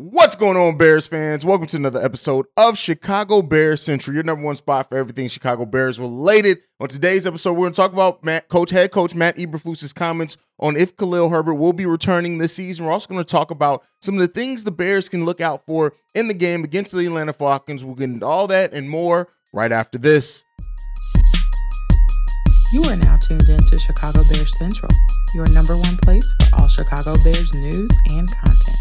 What's going on, Bears fans? Welcome to another episode of Chicago Bears Central, your number one spot for everything Chicago Bears related. On today's episode, we're going to talk about Matt, Coach Head Coach Matt Eberflus's comments on if Khalil Herbert will be returning this season. We're also going to talk about some of the things the Bears can look out for in the game against the Atlanta Falcons. We'll get into all that and more right after this. You are now tuned in to Chicago Bears Central, your number one place for all Chicago Bears news and content.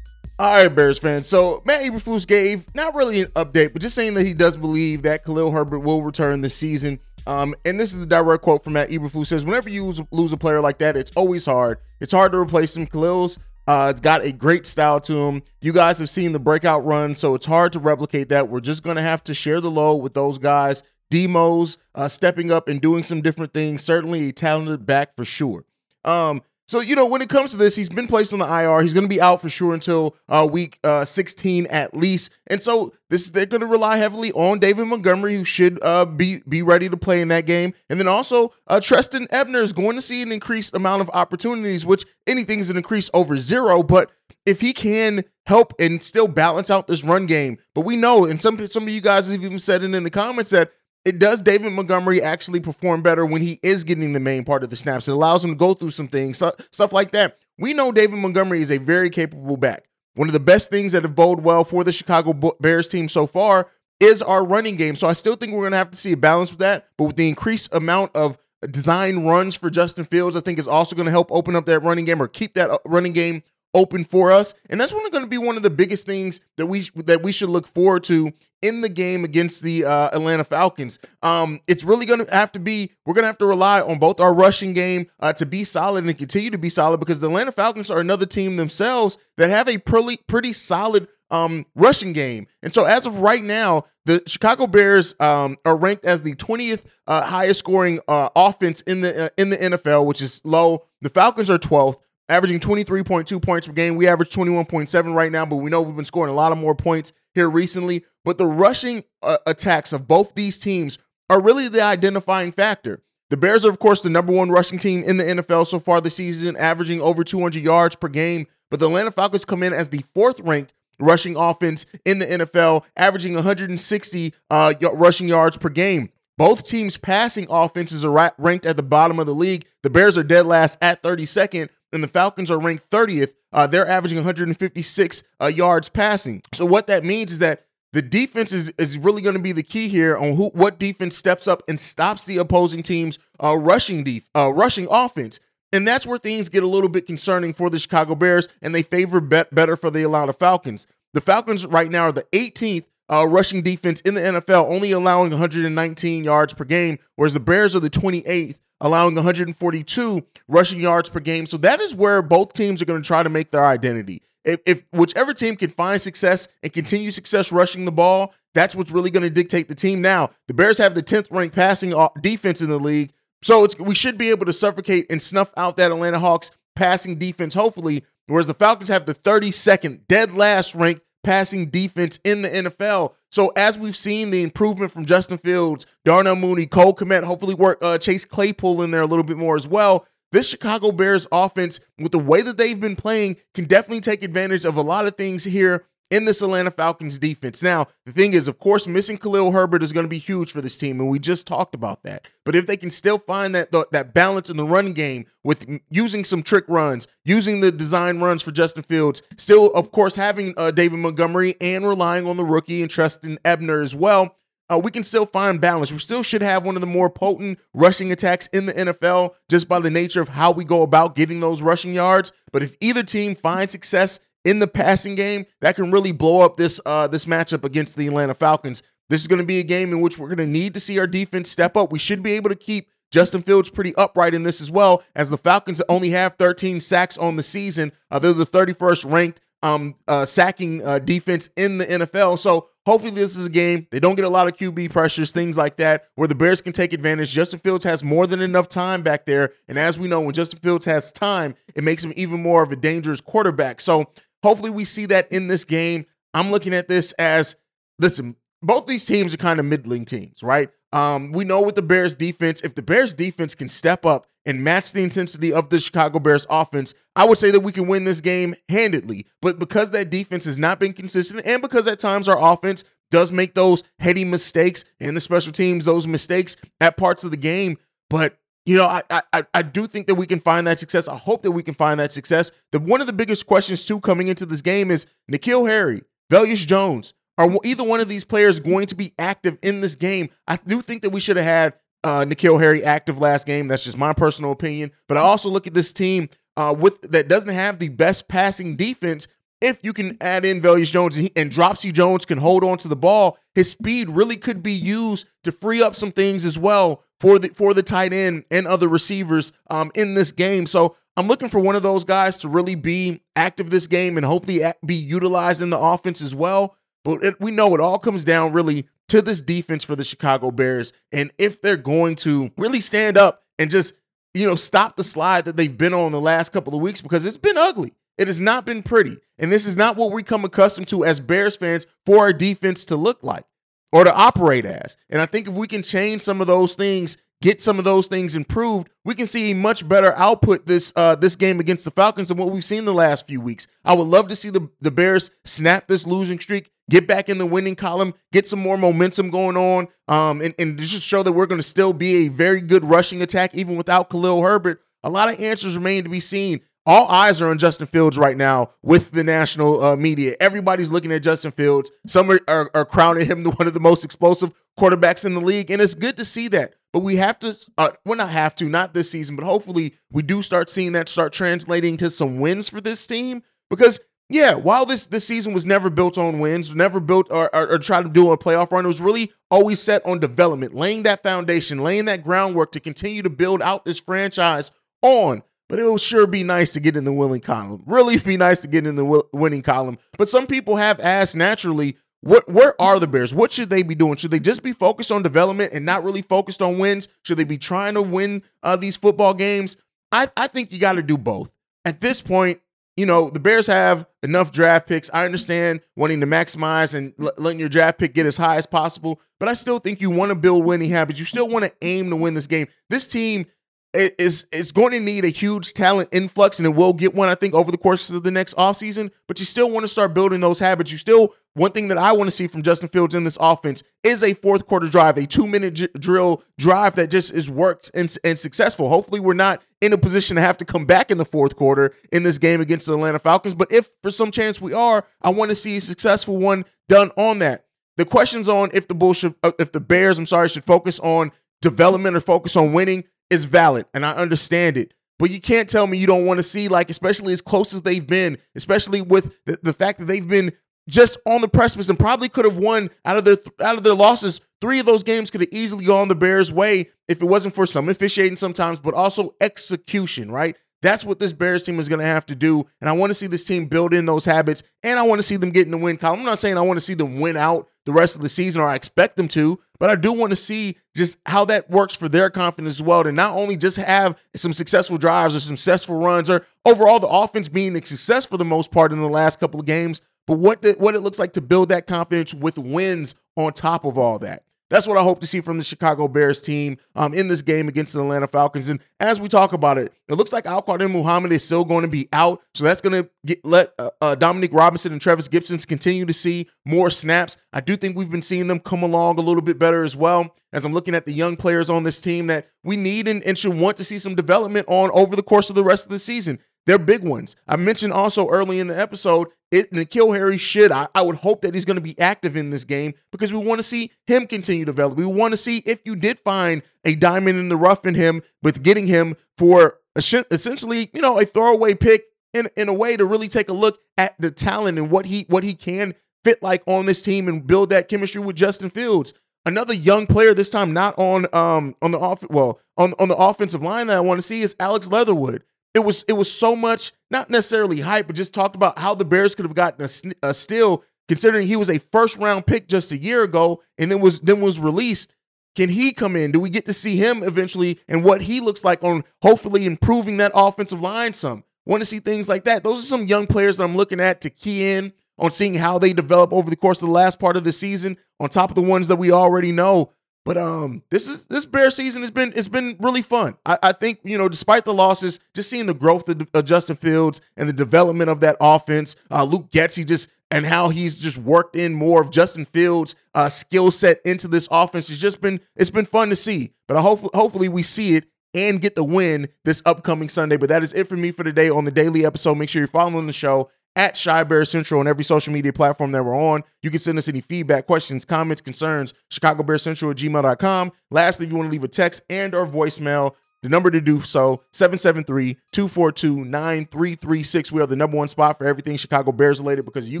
All right, Bears fans. So Matt Eberflus gave not really an update, but just saying that he does believe that Khalil Herbert will return this season. Um, and this is a direct quote from Matt Eberflus says, "Whenever you lose, a player like that, it's always hard. It's hard to replace him. Khalil's uh, it's got a great style to him. You guys have seen the breakout run, so it's hard to replicate that. We're just going to have to share the load with those guys. Demos uh, stepping up and doing some different things. Certainly a talented back for sure. Um, so, you know, when it comes to this, he's been placed on the IR. He's going to be out for sure until uh, week uh, 16 at least. And so this they're going to rely heavily on David Montgomery, who should uh, be be ready to play in that game. And then also uh, Trestan Ebner is going to see an increased amount of opportunities, which anything is an increase over zero. But if he can help and still balance out this run game, but we know, and some some of you guys have even said it in the comments that it does David Montgomery actually perform better when he is getting the main part of the snaps. It allows him to go through some things, stuff like that. We know David Montgomery is a very capable back. One of the best things that have bode well for the Chicago Bears team so far is our running game. So I still think we're going to have to see a balance with that. But with the increased amount of design runs for Justin Fields, I think is also going to help open up that running game or keep that uh, running game open for us. And that's going to be one of the biggest things that we that we should look forward to in the game against the uh, Atlanta Falcons. Um, it's really going to have to be we're going to have to rely on both our rushing game uh, to be solid and continue to be solid because the Atlanta Falcons are another team themselves that have a pretty pretty solid um, rushing game. And so as of right now, the Chicago Bears um, are ranked as the 20th uh, highest scoring uh, offense in the uh, in the NFL, which is low. The Falcons are 12th averaging 23.2 points per game. We average 21.7 right now, but we know we've been scoring a lot of more points here recently. But the rushing uh, attacks of both these teams are really the identifying factor. The Bears are, of course, the number one rushing team in the NFL so far this season, averaging over 200 yards per game. But the Atlanta Falcons come in as the fourth ranked rushing offense in the NFL, averaging 160 uh, rushing yards per game. Both teams' passing offenses are ranked at the bottom of the league. The Bears are dead last at 32nd, and the Falcons are ranked 30th. Uh, they're averaging 156 uh, yards passing. So what that means is that the defense is, is really going to be the key here on who what defense steps up and stops the opposing team's uh, rushing def, uh, rushing offense. And that's where things get a little bit concerning for the Chicago Bears, and they favor bet better for the Atlanta Falcons. The Falcons right now are the 18th uh, rushing defense in the NFL, only allowing 119 yards per game, whereas the Bears are the 28th allowing 142 rushing yards per game. So that is where both teams are going to try to make their identity. If, if whichever team can find success and continue success rushing the ball, that's what's really going to dictate the team. Now, the Bears have the 10th ranked passing defense in the league. So we should be able to suffocate and snuff out that Atlanta Hawks passing defense, hopefully. Whereas the Falcons have the 32nd, dead last ranked passing defense in the NFL. So as we've seen the improvement from Justin Fields, Darnell Mooney, Cole Kmet, hopefully work uh, Chase Claypool in there a little bit more as well. This Chicago Bears offense, with the way that they've been playing, can definitely take advantage of a lot of things here in this Atlanta Falcons defense. Now, the thing is, of course, missing Khalil Herbert is going to be huge for this team, and we just talked about that. But if they can still find that that balance in the run game with using some trick runs, using the design runs for Justin Fields, still, of course, having uh, David Montgomery and relying on the rookie and Trestan Ebner as well. Uh, we can still find balance. We still should have one of the more potent rushing attacks in the NFL just by the nature of how we go about getting those rushing yards. But if either team finds success in the passing game that can really blow up this uh, this matchup against the Atlanta Falcons. This is going to be a game in which we're going to need to see our defense step up. We should be able to keep Justin Fields pretty upright in this as well, as the Falcons only have 13 sacks on the season. Uh, they're the 31st ranked um, uh, sacking uh, defense in the NFL. So hopefully this is a game. They don't get a lot of QB pressures, things like that, where the Bears can take advantage. Justin Fields has more than enough time back there. And as we know, when Justin Fields has time, it makes him even more of a dangerous quarterback. So Hopefully, we see that in this game. I'm looking at this as listen, both these teams are kind of middling teams, right? Um, we know with the Bears defense, if the Bears defense can step up and match the intensity of the Chicago Bears offense, I would say that we can win this game handedly. But because that defense has not been consistent and because at times our offense does make those heady mistakes and the special teams those mistakes at parts of the game, but you know, I, I I do think that we can find that success. I hope that we can find that success. The one of the biggest questions too coming into this game is N'Keal Harry, Velus Jones. Are either one of these players going to be active in this game? I do think that we should have had uh, N'Keal Harry active last game. That's just my personal opinion. But I also look at this team uh, with that doesn't have the best passing defense. If you can add in Velus Jones and, he, and Dropsy Jones can hold on to the ball, his speed really could be used to free up some things as well for the for the tight end and other receivers um, in this game. So I'm looking for one of those guys to really be active this game and hopefully be utilized in the offense as well. But it, we know it all comes down really to this defense for the Chicago Bears, and if they're going to really stand up and just you know stop the slide that they've been on the last couple of weeks because it's been ugly. It has not been pretty. And this is not what we come accustomed to as Bears fans for our defense to look like or to operate as. And I think if we can change some of those things, get some of those things improved, we can see a much better output this uh, this game against the Falcons than what we've seen the last few weeks. I would love to see the, the Bears snap this losing streak, get back in the winning column, get some more momentum going on, um, and, and just show that we're going to still be a very good rushing attack even without Khalil Herbert. A lot of answers remain to be seen all eyes are on Justin Fields right now with the national uh, media. Everybody's looking at Justin Fields. Some are, are, are, crowning him the, one of the most explosive quarterbacks in the league, and it's good to see that. But we have to, uh, well, not have to, not this season, but hopefully we do start seeing that start translating to some wins for this team. Because yeah, while this this season was never built on wins, never built or, or, or tried to do a playoff run, it was really always set on development, laying that foundation, laying that groundwork to continue to build out this franchise on but it will sure be nice to get in the winning column. Really be nice to get in the winning column. But some people have asked naturally, what where are the Bears? What should they be doing? Should they just be focused on development and not really focused on wins? Should they be trying to win uh, these football games? I, I think you got to do both. At this point, you know, the Bears have enough draft picks. I understand wanting to maximize and l- letting your draft pick get as high as possible, but I still think you want to build winning habits. You still want to aim to win this game. This team is is going to need a huge talent influx, and it will get one, I think, over the course of the next offseason. But you still want to start building those habits. You still one thing that I want to see from Justin Fields in this offense is a fourth quarter drive, a two minute j- drill drive that just is worked and, and successful. Hopefully, we're not in a position to have to come back in the fourth quarter in this game against the Atlanta Falcons. But if for some chance we are, I want to see a successful one done on that. The questions on if the Bulls should, uh, if the Bears, I'm sorry, should focus on development or focus on winning is valid and I understand it. But you can't tell me you don't want to see, like, especially as close as they've been, especially with the, the fact that they've been just on the precipice and probably could have won out of their out of their losses. Three of those games could have easily gone the Bears' way if it wasn't for some officiating sometimes, but also execution, right? That's what this Bears team is going to have to do. And I want to see this team build in those habits and I want to see them get in the win column. I'm not saying I want to see them win out the rest of the season or I expect them to, but I do want to see just how that works for their confidence as well to not only just have some successful drives or some successful runs or overall the offense being a success for the most part in the last couple of games, but what the, what it looks like to build that confidence with wins on top of all that. That's what I hope to see from the Chicago Bears team um, in this game against the Atlanta Falcons. And as we talk about it, it looks like Al-Quadin Muhammad is still going to be out. So that's going to let uh, uh, Dominique Robinson and Trevis Gipsons continue to see more snaps. I do think we've been seeing them come along a little bit better as well as I'm looking at the young players on this team that we need and, and should want to see some development on over the course of the rest of the season. They're big ones. I mentioned also early in the episode, it N'Keal Harry should. I, I would hope that he's going to be active in this game because we want to see him continue to develop. We want to see if you did find a diamond in the rough in him with getting him for essentially, you know, a throwaway pick in, in a way to really take a look at the talent and what he what he can fit like on this team and build that chemistry with Justin Fields. Another young player this time not on um on the off well on on the offensive line that I want to see is Alex Leatherwood it was it was so much not necessarily hype, but just talked about how the Bears could have gotten a, a steal, considering he was a first round pick just a year ago, and then was then was released. Can he come in? Do we get to see him eventually and what he looks like on hopefully improving that offensive line some? Want to see things like that. Those are some young players that I'm looking at to key in on seeing how they develop over the course of the last part of the season, on top of the ones that we already know But um, this is this bear season has been it's been really fun. I, I think you know, despite the losses, just seeing the growth of, of Justin Fields and the development of that offense, uh, Luke Getsy just and how he's just worked in more of Justin Fields' uh, skill set into this offense. It's just been it's been fun to see. But I hope hopefully we see it and get the win this upcoming Sunday. But that is it for me for today on the daily episode. Make sure you're following the show at Chi Bear Central on every social media platform that we're on. You can send us any feedback, questions, comments, concerns, Chicago Bear Central at gmail.com. Lastly, if you want to leave a text and or voicemail, the number to do so, 773-242-9336. We are the number one spot for everything Chicago Bears related because you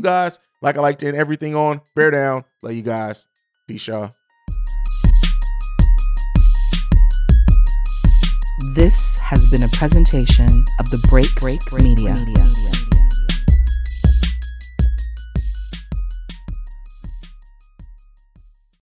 guys, like I like to end everything on, bear down. Love you guys. Peace, y'all. This has been a presentation of the Break Break Media. Media.